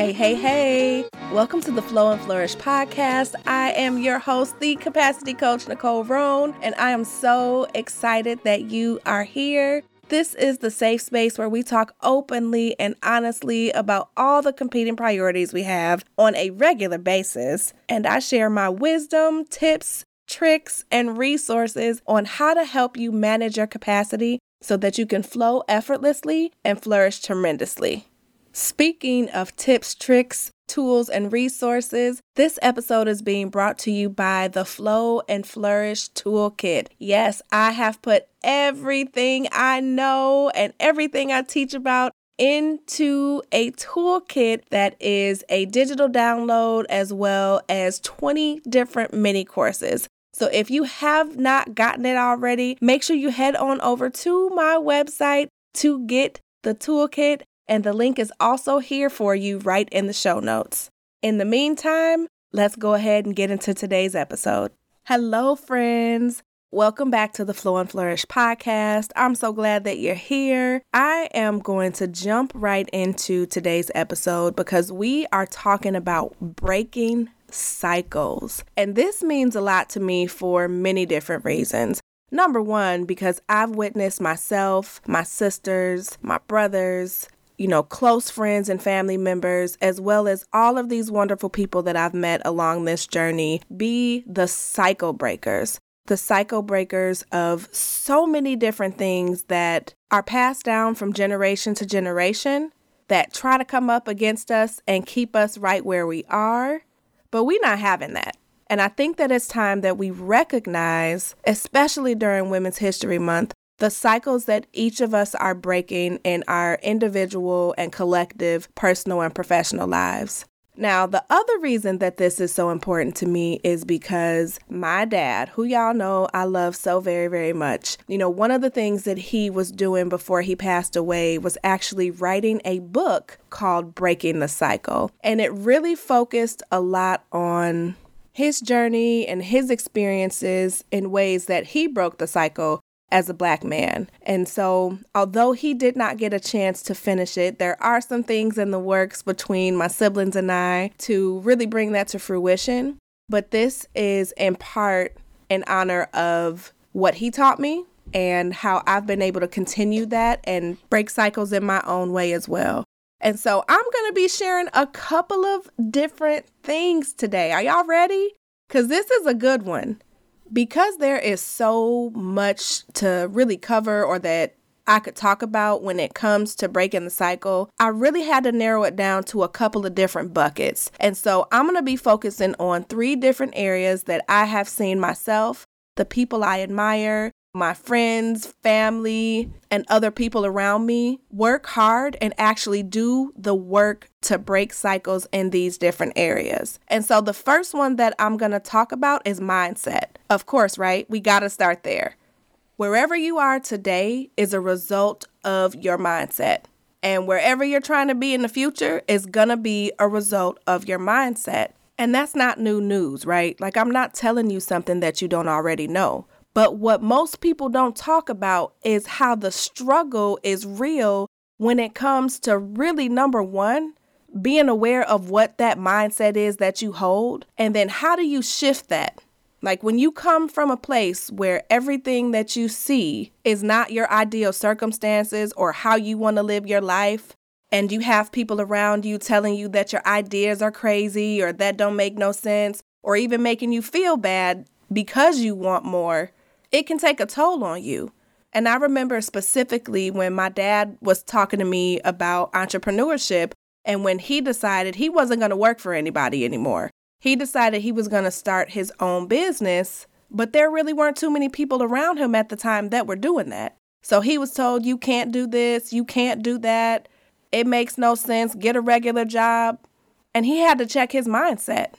Hey, hey, hey. Welcome to the Flow and Flourish podcast. I am your host, the capacity coach, Nicole Roan, and I am so excited that you are here. This is the safe space where we talk openly and honestly about all the competing priorities we have on a regular basis. And I share my wisdom, tips, tricks, and resources on how to help you manage your capacity so that you can flow effortlessly and flourish tremendously. Speaking of tips, tricks, tools, and resources, this episode is being brought to you by the Flow and Flourish Toolkit. Yes, I have put everything I know and everything I teach about into a toolkit that is a digital download as well as 20 different mini courses. So if you have not gotten it already, make sure you head on over to my website to get the toolkit and the link is also here for you right in the show notes. In the meantime, let's go ahead and get into today's episode. Hello, friends. Welcome back to the Flow and Flourish podcast. I'm so glad that you're here. I am going to jump right into today's episode because we are talking about breaking cycles. And this means a lot to me for many different reasons. Number one, because I've witnessed myself, my sisters, my brothers, you know, close friends and family members, as well as all of these wonderful people that I've met along this journey, be the cycle breakers. The cycle breakers of so many different things that are passed down from generation to generation that try to come up against us and keep us right where we are. But we're not having that. And I think that it's time that we recognize, especially during Women's History Month, the cycles that each of us are breaking in our individual and collective personal and professional lives. Now, the other reason that this is so important to me is because my dad, who y'all know I love so very, very much, you know, one of the things that he was doing before he passed away was actually writing a book called Breaking the Cycle. And it really focused a lot on his journey and his experiences in ways that he broke the cycle as a black man. And so, although he did not get a chance to finish it, there are some things in the works between my siblings and I to really bring that to fruition. But this is in part in honor of what he taught me and how I've been able to continue that and break cycles in my own way as well. And so I'm going to be sharing a couple of different things today. Are y'all ready? Because this is a good one because there is so much to really cover or that I could talk about when it comes to breaking the cycle, I really had to narrow it down to a couple of different buckets. And so I'm going to be focusing on three different areas that I have seen myself, the people I admire, my friends, family, and other people around me work hard and actually do the work to break cycles in these different areas. And so the first one that I'm going to talk about is mindset. Of course, right? We got to start there. Wherever you are today is a result of your mindset. And wherever you're trying to be in the future is going to be a result of your mindset. And that's not new news, right? Like, I'm not telling you something that you don't already know. But what most people don't talk about is how the struggle is real when it comes to really number one, being aware of what that mindset is that you hold. And then how do you shift that? Like when you come from a place where everything that you see is not your ideal circumstances or how you want to live your life, and you have people around you telling you that your ideas are crazy or that don't make no sense, or even making you feel bad because you want more, it can take a toll on you. And I remember specifically when my dad was talking to me about entrepreneurship and when he decided he wasn't going to work for anybody anymore. He decided he was going to start his own business, but there really weren't too many people around him at the time that were doing that. So he was told, You can't do this, you can't do that. It makes no sense. Get a regular job. And he had to check his mindset.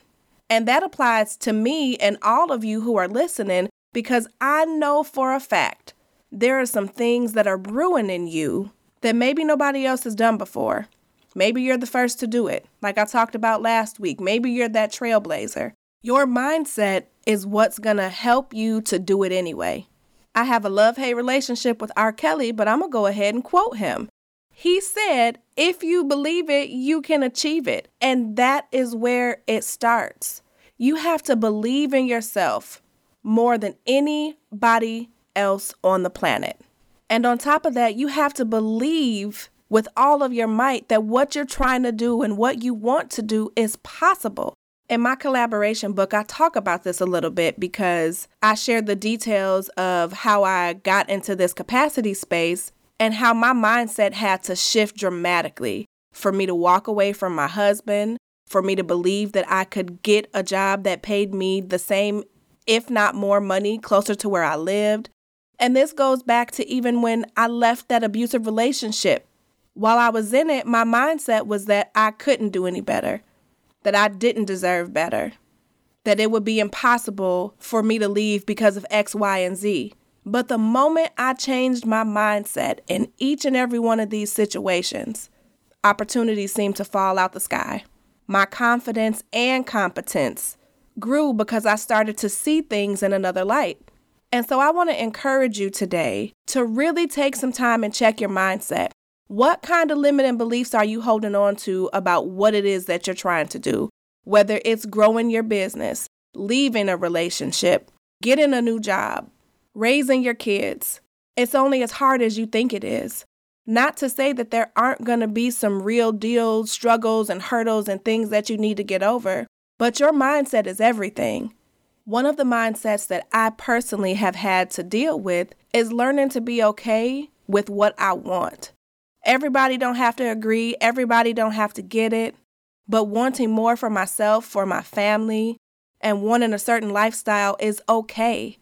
And that applies to me and all of you who are listening because I know for a fact there are some things that are brewing in you that maybe nobody else has done before. Maybe you're the first to do it, like I talked about last week. Maybe you're that trailblazer. Your mindset is what's gonna help you to do it anyway. I have a love hate relationship with R. Kelly, but I'm gonna go ahead and quote him. He said, if you believe it, you can achieve it. And that is where it starts. You have to believe in yourself more than anybody else on the planet. And on top of that, you have to believe with all of your might that what you're trying to do and what you want to do is possible. In my collaboration book, I talk about this a little bit because I shared the details of how I got into this capacity space and how my mindset had to shift dramatically for me to walk away from my husband, for me to believe that I could get a job that paid me the same, if not more money, closer to where I lived. And this goes back to even when I left that abusive relationship. While I was in it, my mindset was that I couldn't do any better that I didn't deserve better, that it would be impossible for me to leave because of X, Y, and Z. But the moment I changed my mindset in each and every one of these situations, opportunities seemed to fall out the sky. My confidence and competence grew because I started to see things in another light. And so I want to encourage you today to really take some time and check your mindset. What kind of limiting beliefs are you holding on to about what it is that you're trying to do? Whether it's growing your business, leaving a relationship, getting a new job, raising your kids. It's only as hard as you think it is. Not to say that there aren't going to be some real deal struggles and hurdles and things that you need to get over, but your mindset is everything. One of the mindsets that I personally have had to deal with is learning to be okay with what I want. Everybody don't have to agree, everybody don't have to get it, but wanting more for myself, for my family, and wanting a certain lifestyle is okay.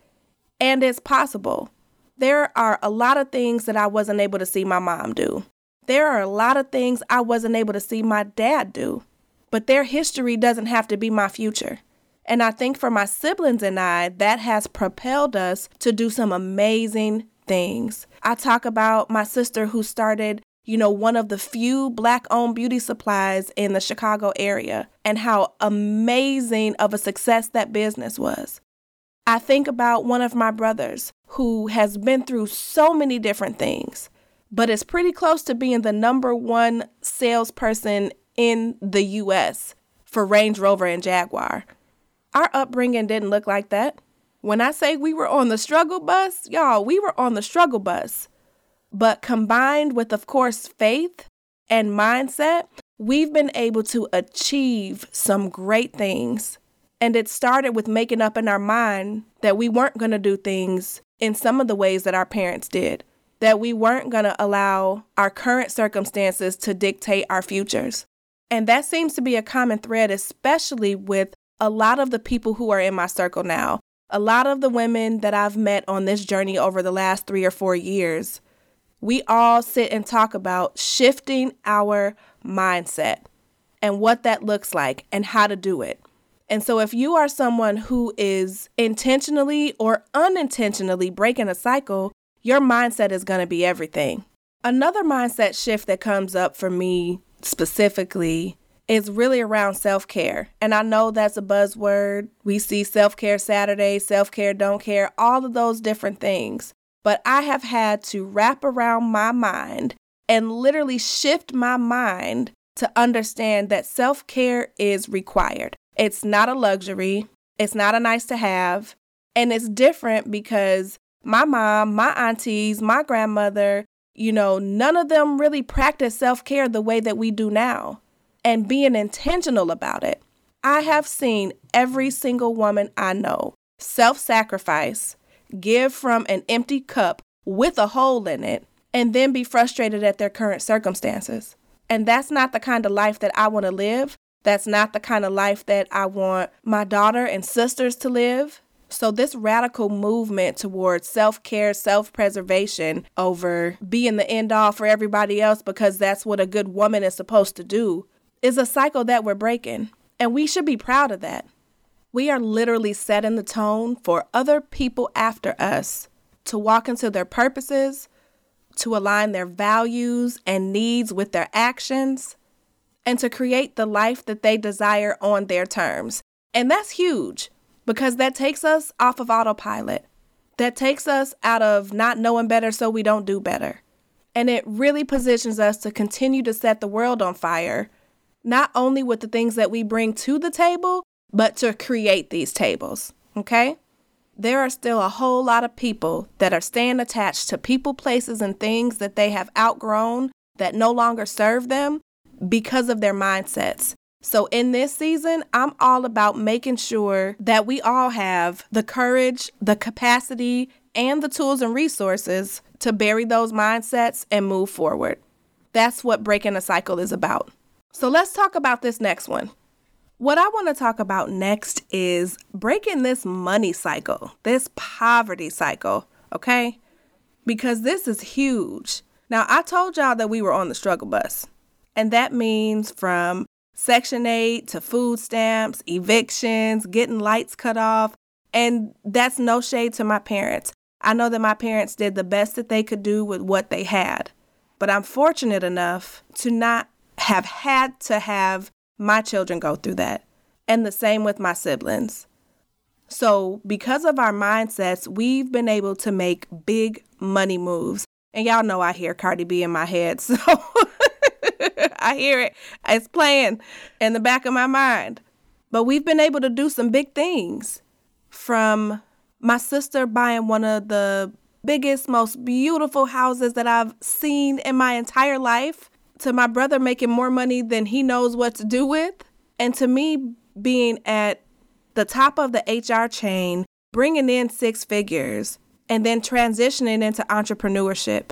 And it's possible. There are a lot of things that I wasn't able to see my mom do. There are a lot of things I wasn't able to see my dad do. But their history doesn't have to be my future. And I think for my siblings and I, that has propelled us to do some amazing things. I talk about my sister who started you know, one of the few black owned beauty supplies in the Chicago area and how amazing of a success that business was. I think about one of my brothers who has been through so many different things, but is pretty close to being the number one salesperson in the US for Range Rover and Jaguar. Our upbringing didn't look like that. When I say we were on the struggle bus, y'all, we were on the struggle bus. But combined with, of course, faith and mindset, we've been able to achieve some great things. And it started with making up in our mind that we weren't going to do things in some of the ways that our parents did, that we weren't going to allow our current circumstances to dictate our futures. And that seems to be a common thread, especially with a lot of the people who are in my circle now. A lot of the women that I've met on this journey over the last three or four years we all sit and talk about shifting our mindset and what that looks like and how to do it. And so, if you are someone who is intentionally or unintentionally breaking a cycle, your mindset is going to be everything. Another mindset shift that comes up for me specifically is really around self care. And I know that's a buzzword. We see self care Saturday, self care don't care, all of those different things but I have had to wrap around my mind and literally shift my mind to understand that self care is required. It's not a luxury, it's not a nice to have, and it's different because my mom, my aunties, my grandmother, you know, none of them really practice self care the way that we do now and being intentional about it. I have seen every single woman I know self sacrifice give from an empty cup with a hole in it, and then be frustrated at their current circumstances. And that's not the kind of life that I want to live. That's not the kind of life that I want my daughter and sisters to live. So, this radical movement towards self care, self preservation over being the end all for everybody else because that's what a good woman is supposed to do is a cycle that we're breaking. And we should be proud of that. We are literally setting the tone for other people after us to walk into their purposes, to align their values and needs with their actions, and to create the life that they desire on their terms. And that's huge because that takes us off of autopilot. That takes us out of not knowing better so we don't do better. And it really positions us to continue to set the world on fire, not only with the things that we bring to the table, but to create these tables. Okay? There are still a whole lot of people that are staying attached to people, places, and things that they have outgrown that no longer serve them because of their mindsets. So, in this season, I'm all about making sure that we all have the courage, the capacity, and the tools and resources to bury those mindsets and move forward. That's what breaking a cycle is about. So, let's talk about this next one. What I want to talk about next is breaking this money cycle, this poverty cycle, okay? Because this is huge. Now, I told y'all that we were on the struggle bus, and that means from Section 8 to food stamps, evictions, getting lights cut off. And that's no shade to my parents. I know that my parents did the best that they could do with what they had. But I'm fortunate enough to not have had to have my children go through that. And the same with my siblings. So, because of our mindsets, we've been able to make big money moves. And y'all know I hear Cardi B in my head. So, I hear it. It's playing in the back of my mind. But we've been able to do some big things from my sister buying one of the biggest, most beautiful houses that I've seen in my entire life to my brother making more money than he knows what to do with, and to me being at the top of the HR chain, bringing in six figures, and then transitioning into entrepreneurship.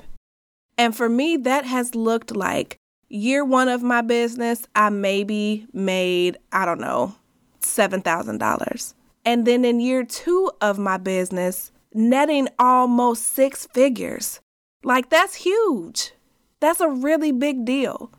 And for me, that has looked like year one of my business, I maybe made, I don't know, $7,000. And then in year two of my business, netting almost six figures. Like, that's huge. That's a really big deal.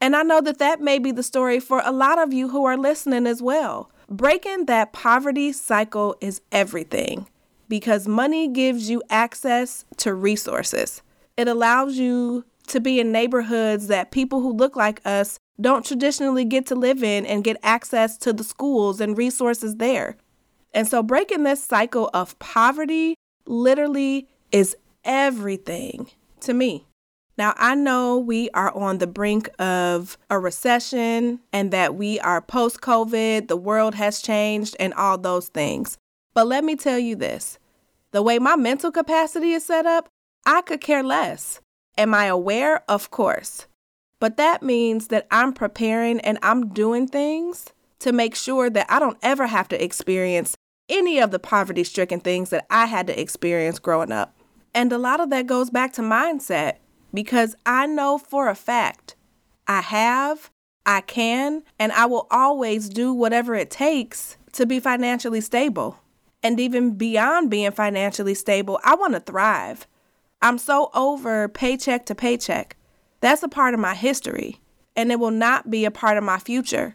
And I know that that may be the story for a lot of you who are listening as well. Breaking that poverty cycle is everything because money gives you access to resources. It allows you to be in neighborhoods that people who look like us don't traditionally get to live in and get access to the schools and resources there. And so breaking this cycle of poverty literally is everything to me. Now, I know we are on the brink of a recession and that we are post COVID, the world has changed, and all those things. But let me tell you this the way my mental capacity is set up, I could care less. Am I aware? Of course. But that means that I'm preparing and I'm doing things to make sure that I don't ever have to experience any of the poverty stricken things that I had to experience growing up. And a lot of that goes back to mindset because I know for a fact I have, I can, and I will always do whatever it takes to be financially stable. And even beyond being financially stable, I want to thrive. I'm so over paycheck to paycheck. That's a part of my history, and it will not be a part of my future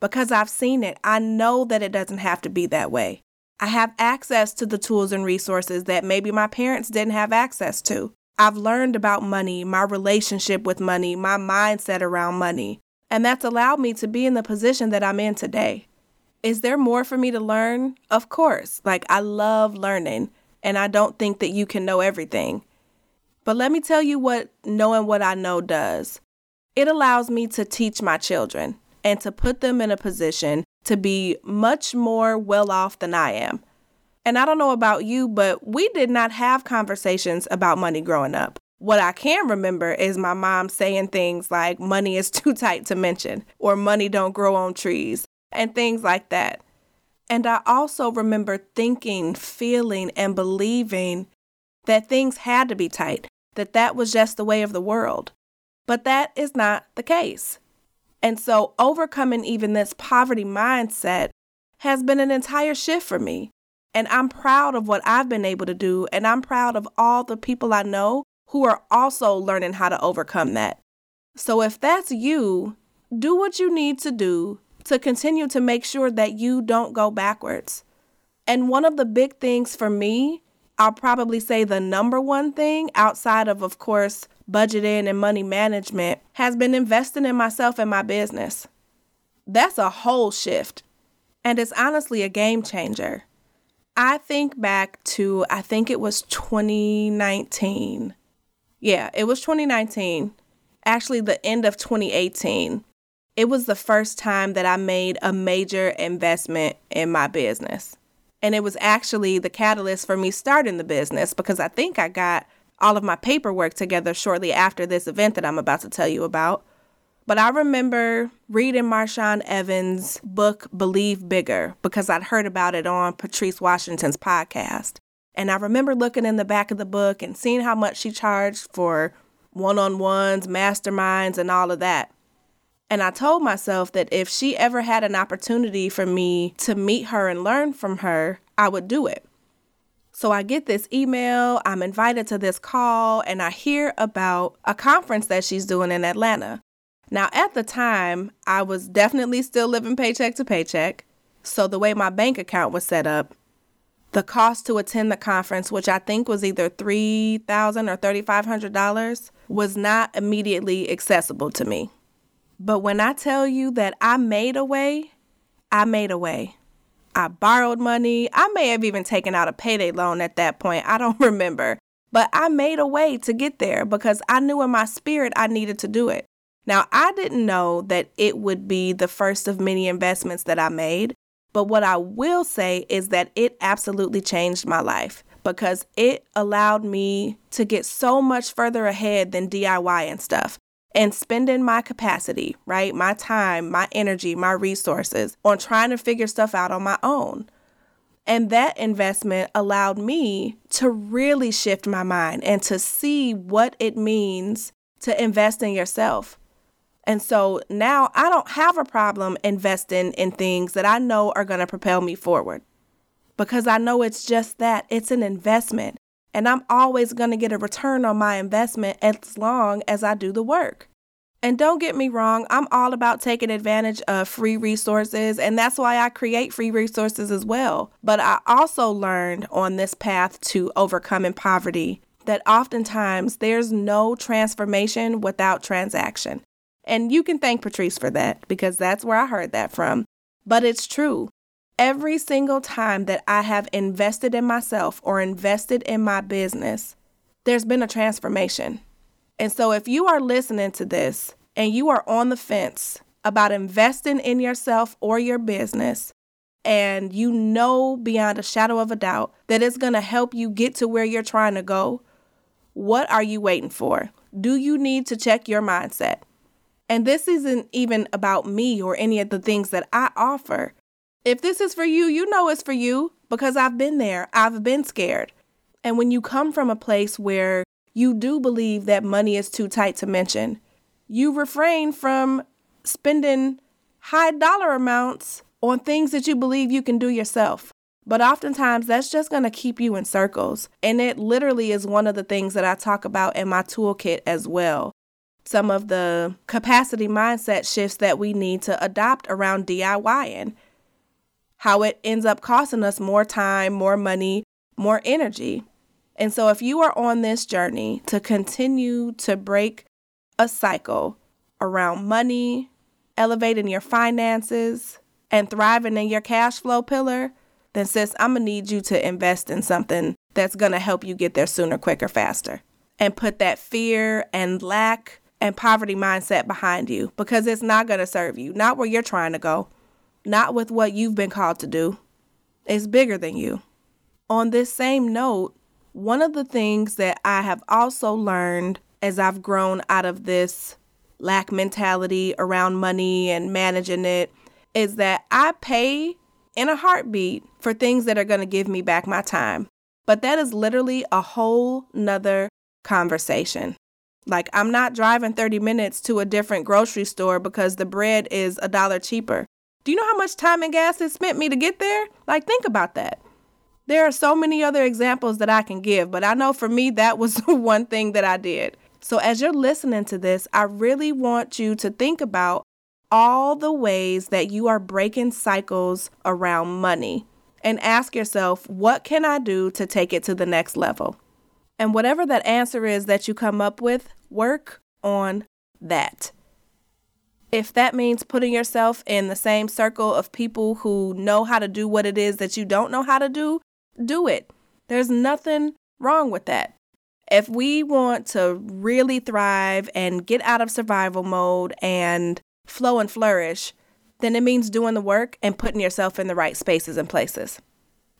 because I've seen it. I know that it doesn't have to be that way. I have access to the tools and resources that maybe my parents didn't have access to. I've learned about money, my relationship with money, my mindset around money, and that's allowed me to be in the position that I'm in today. Is there more for me to learn? Of course. Like, I love learning, and I don't think that you can know everything. But let me tell you what knowing what I know does it allows me to teach my children and to put them in a position to be much more well off than I am. And I don't know about you, but we did not have conversations about money growing up. What I can remember is my mom saying things like money is too tight to mention or money don't grow on trees and things like that. And I also remember thinking, feeling, and believing that things had to be tight that that was just the way of the world. But that is not the case. And so, overcoming even this poverty mindset has been an entire shift for me. And I'm proud of what I've been able to do. And I'm proud of all the people I know who are also learning how to overcome that. So, if that's you, do what you need to do to continue to make sure that you don't go backwards. And one of the big things for me I'll probably say the number one thing outside of, of course, budgeting and money management has been investing in myself and my business. That's a whole shift. And it's honestly a game changer. I think back to, I think it was 2019. Yeah, it was 2019. Actually, the end of 2018. It was the first time that I made a major investment in my business. And it was actually the catalyst for me starting the business because I think I got all of my paperwork together shortly after this event that I'm about to tell you about. But I remember reading Marshawn Evans' book, Believe Bigger, because I'd heard about it on Patrice Washington's podcast. And I remember looking in the back of the book and seeing how much she charged for one on ones, masterminds, and all of that. And I told myself that if she ever had an opportunity for me to meet her and learn from her, I would do it. So I get this email, I'm invited to this call, and I hear about a conference that she's doing in Atlanta. Now, at the time, I was definitely still living paycheck to paycheck. So the way my bank account was set up, the cost to attend the conference, which I think was either 3,000 or $3,500, was not immediately accessible to me. But when I tell you that I made a way, I made a way. I borrowed money. I may have even taken out a payday loan at that point. I don't remember. But I made a way to get there because I knew in my spirit I needed to do it. Now, I didn't know that it would be the first of many investments that I made, but what I will say is that it absolutely changed my life because it allowed me to get so much further ahead than DIY and stuff and spending my capacity, right? My time, my energy, my resources on trying to figure stuff out on my own. And that investment allowed me to really shift my mind and to see what it means to invest in yourself. And so now I don't have a problem investing in things that I know are going to propel me forward because I know it's just that it's an investment. And I'm always going to get a return on my investment as long as I do the work. And don't get me wrong, I'm all about taking advantage of free resources, and that's why I create free resources as well. But I also learned on this path to overcoming poverty that oftentimes there's no transformation without transaction. And you can thank Patrice for that because that's where I heard that from. But it's true. Every single time that I have invested in myself or invested in my business, there's been a transformation. And so if you are listening to this and you are on the fence about investing in yourself or your business, and you know beyond a shadow of a doubt that it's going to help you get to where you're trying to go, what are you waiting for? Do you need to check your mindset? And this isn't even about me or any of the things that I offer. If this is for you, you know it's for you because I've been there. I've been scared. And when you come from a place where you do believe that money is too tight to mention, you refrain from spending high dollar amounts on things that you believe you can do yourself. But oftentimes that's just going to keep you in circles. And it literally is one of the things that I talk about in my toolkit as well. Some of the capacity mindset shifts that we need to adopt around DIYing how it ends up costing us more time, more money, more energy. And so, if you are on this journey to continue to break a cycle around money, elevating your finances, and thriving in your cash flow pillar, then, sis, I'm gonna need you to invest in something that's gonna help you get there sooner, quicker, faster. And put that fear and lack and poverty mindset behind you because it's not gonna serve you, not where you're trying to go not with what you've been called to do. It's bigger than you. On this same note, one of the things that I have also learned as I've grown out of this lack mentality around money and managing it is that I pay in a heartbeat for things that are going to give me back my time. But that is literally a whole nother conversation. Like, I'm not driving 30 minutes to a different grocery store because the bread is a dollar cheaper. Do you know how much time and gas it spent me to get there? Like, think about that. There are so many other examples that I can give, but I know for me, that was the one thing that I did. So, as you're listening to this, I really want you to think about all the ways that you are breaking cycles around money and ask yourself, what can I do to take it to the next level? And whatever that answer is that you come up with, work on that. If that means putting yourself in the same circle of people who know how to do what it is that you don't know how to do, do it. There's nothing wrong with that. If we want to really thrive and get out of survival mode and flow and flourish, then it means doing the work and putting yourself in the right spaces and places.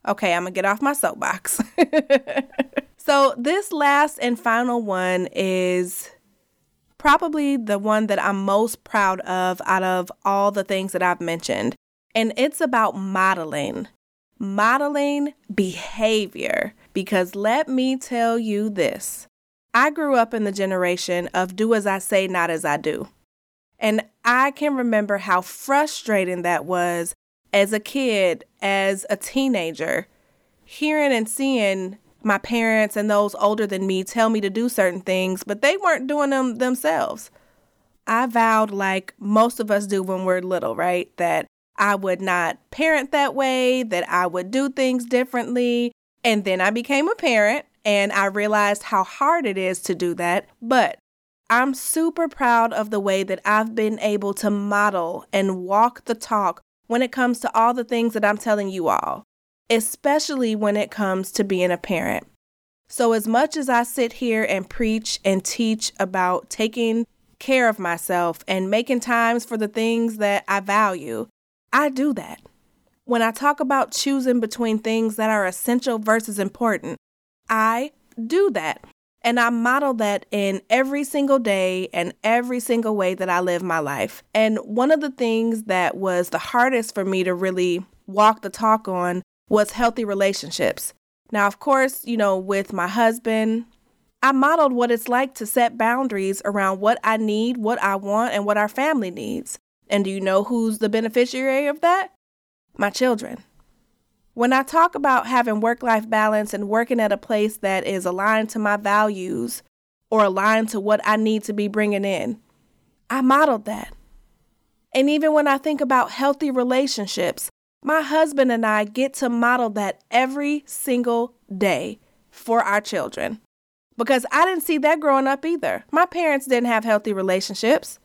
Okay, I'm gonna get off my soapbox. so, this last and final one is probably the one that I'm most proud of out of all the things that I've mentioned. And it's about modeling, modeling behavior. Because let me tell you this I grew up in the generation of do as I say, not as I do. And I can remember how frustrating that was as a kid, as a teenager, hearing and seeing my parents and those older than me tell me to do certain things, but they weren't doing them themselves. I vowed, like most of us do when we're little, right? That I would not parent that way, that I would do things differently. And then I became a parent and I realized how hard it is to do that. But I'm super proud of the way that I've been able to model and walk the talk when it comes to all the things that I'm telling you all, especially when it comes to being a parent. So, as much as I sit here and preach and teach about taking care of myself and making times for the things that I value, I do that. When I talk about choosing between things that are essential versus important, I do that. And I model that in every single day and every single way that I live my life. And one of the things that was the hardest for me to really walk the talk on was healthy relationships. Now, of course, you know, with my husband, I modeled what it's like to set boundaries around what I need, what I want, and what our family needs. And do you know who's the beneficiary of that? My children. When I talk about having work life balance and working at a place that is aligned to my values or aligned to what I need to be bringing in, I modeled that. And even when I think about healthy relationships, my husband and I get to model that every single day for our children. Because I didn't see that growing up either. My parents didn't have healthy relationships.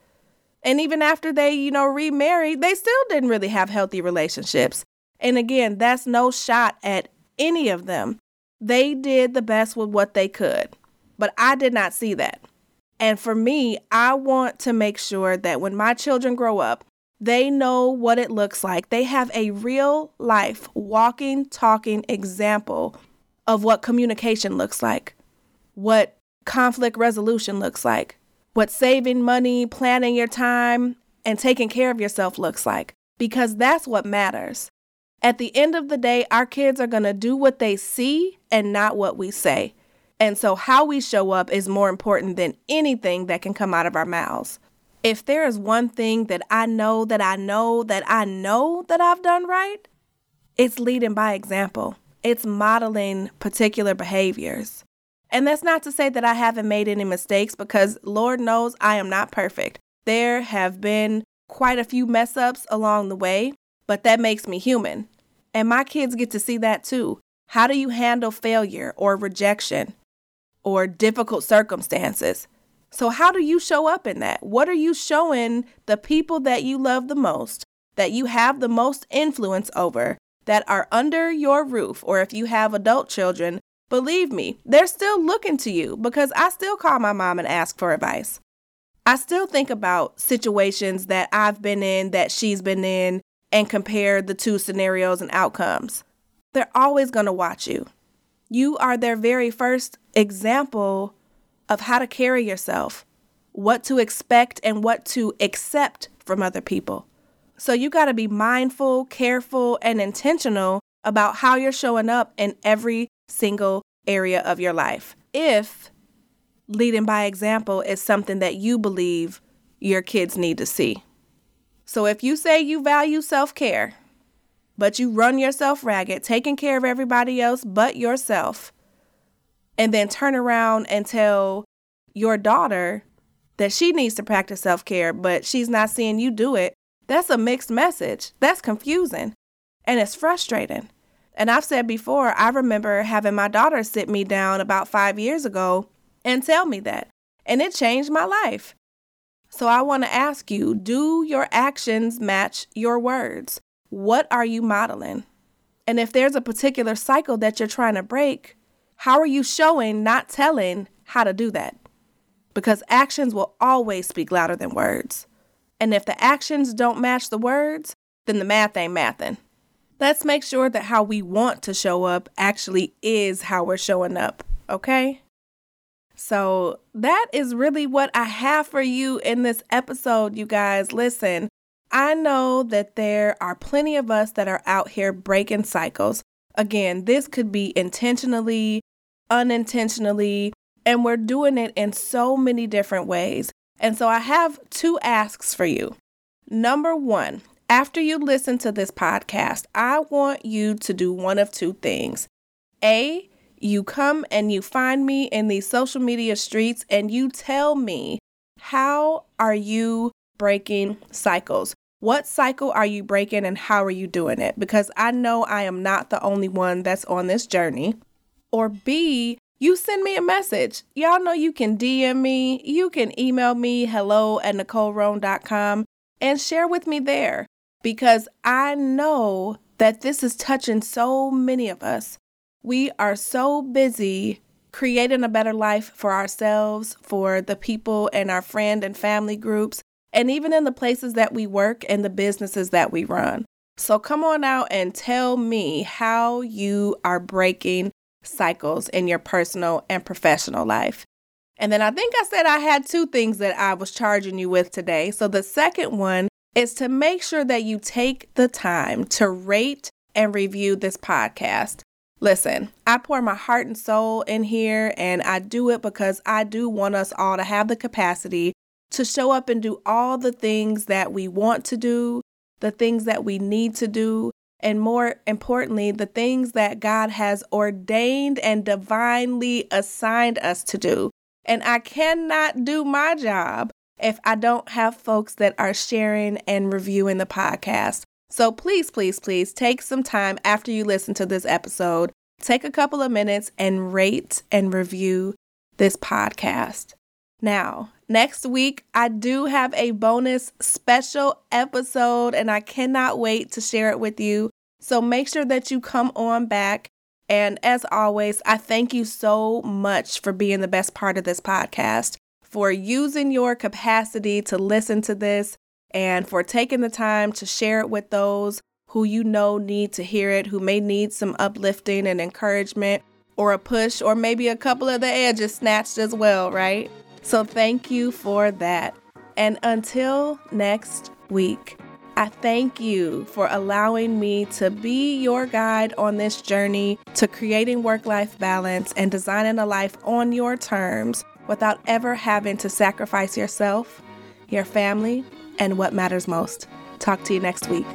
And even after they, you know, remarried, they still didn't really have healthy relationships. And again, that's no shot at any of them. They did the best with what they could, but I did not see that. And for me, I want to make sure that when my children grow up, they know what it looks like. They have a real life, walking, talking example of what communication looks like, what conflict resolution looks like, what saving money, planning your time, and taking care of yourself looks like, because that's what matters. At the end of the day, our kids are going to do what they see and not what we say. And so, how we show up is more important than anything that can come out of our mouths. If there is one thing that I know that I know that I know that I've done right, it's leading by example. It's modeling particular behaviors. And that's not to say that I haven't made any mistakes because Lord knows I am not perfect. There have been quite a few mess ups along the way, but that makes me human. And my kids get to see that too. How do you handle failure or rejection or difficult circumstances? So, how do you show up in that? What are you showing the people that you love the most, that you have the most influence over, that are under your roof, or if you have adult children, believe me, they're still looking to you because I still call my mom and ask for advice. I still think about situations that I've been in, that she's been in, and compare the two scenarios and outcomes. They're always going to watch you. You are their very first example of how to carry yourself, what to expect, and what to accept from other people. So you got to be mindful, careful, and intentional about how you're showing up in every single area of your life. If leading by example is something that you believe your kids need to see. So if you say you value self care, but you run yourself ragged, taking care of everybody else but yourself, and then turn around and tell your daughter that she needs to practice self care, but she's not seeing you do it, that's a mixed message. That's confusing and it's frustrating. And I've said before, I remember having my daughter sit me down about five years ago and tell me that. And it changed my life. So I want to ask you do your actions match your words? What are you modeling? And if there's a particular cycle that you're trying to break, how are you showing, not telling, how to do that. Because actions will always speak louder than words. And if the actions don't match the words, then the math ain't mathin'. Let's make sure that how we want to show up actually is how we're showing up, okay? So, that is really what I have for you in this episode, you guys. Listen, I know that there are plenty of us that are out here breaking cycles. Again, this could be intentionally, unintentionally, and we're doing it in so many different ways. And so I have two asks for you. Number one, after you listen to this podcast, I want you to do one of two things. A, you come and you find me in these social media streets and you tell me how are you breaking cycles? What cycle are you breaking and how are you doing it? Because I know I am not the only one that's on this journey. Or B, you send me a message. Y'all know you can DM me, you can email me hello at NicoleRoan.com and share with me there because I know that this is touching so many of us. We are so busy creating a better life for ourselves, for the people in our friend and family groups, and even in the places that we work and the businesses that we run. So come on out and tell me how you are breaking cycles in your personal and professional life. And then I think I said I had two things that I was charging you with today. So the second one is to make sure that you take the time to rate and review this podcast. Listen, I pour my heart and soul in here, and I do it because I do want us all to have the capacity to show up and do all the things that we want to do, the things that we need to do, and more importantly, the things that God has ordained and divinely assigned us to do. And I cannot do my job if I don't have folks that are sharing and reviewing the podcast. So please, please, please take some time after you listen to this episode, take a couple of minutes and rate and review this podcast. Now, next week, I do have a bonus special episode and I cannot wait to share it with you. So make sure that you come on back. And as always, I thank you so much for being the best part of this podcast for using your capacity to listen to this and for taking the time to share it with those who you know need to hear it, who may need some uplifting and encouragement or a push or maybe a couple of the edges snatched as well, right? So thank you for that. And until next week, I thank you for allowing me to be your guide on this journey to creating work life balance and designing a life on your terms without ever having to sacrifice yourself, your family, and what matters most. Talk to you next week.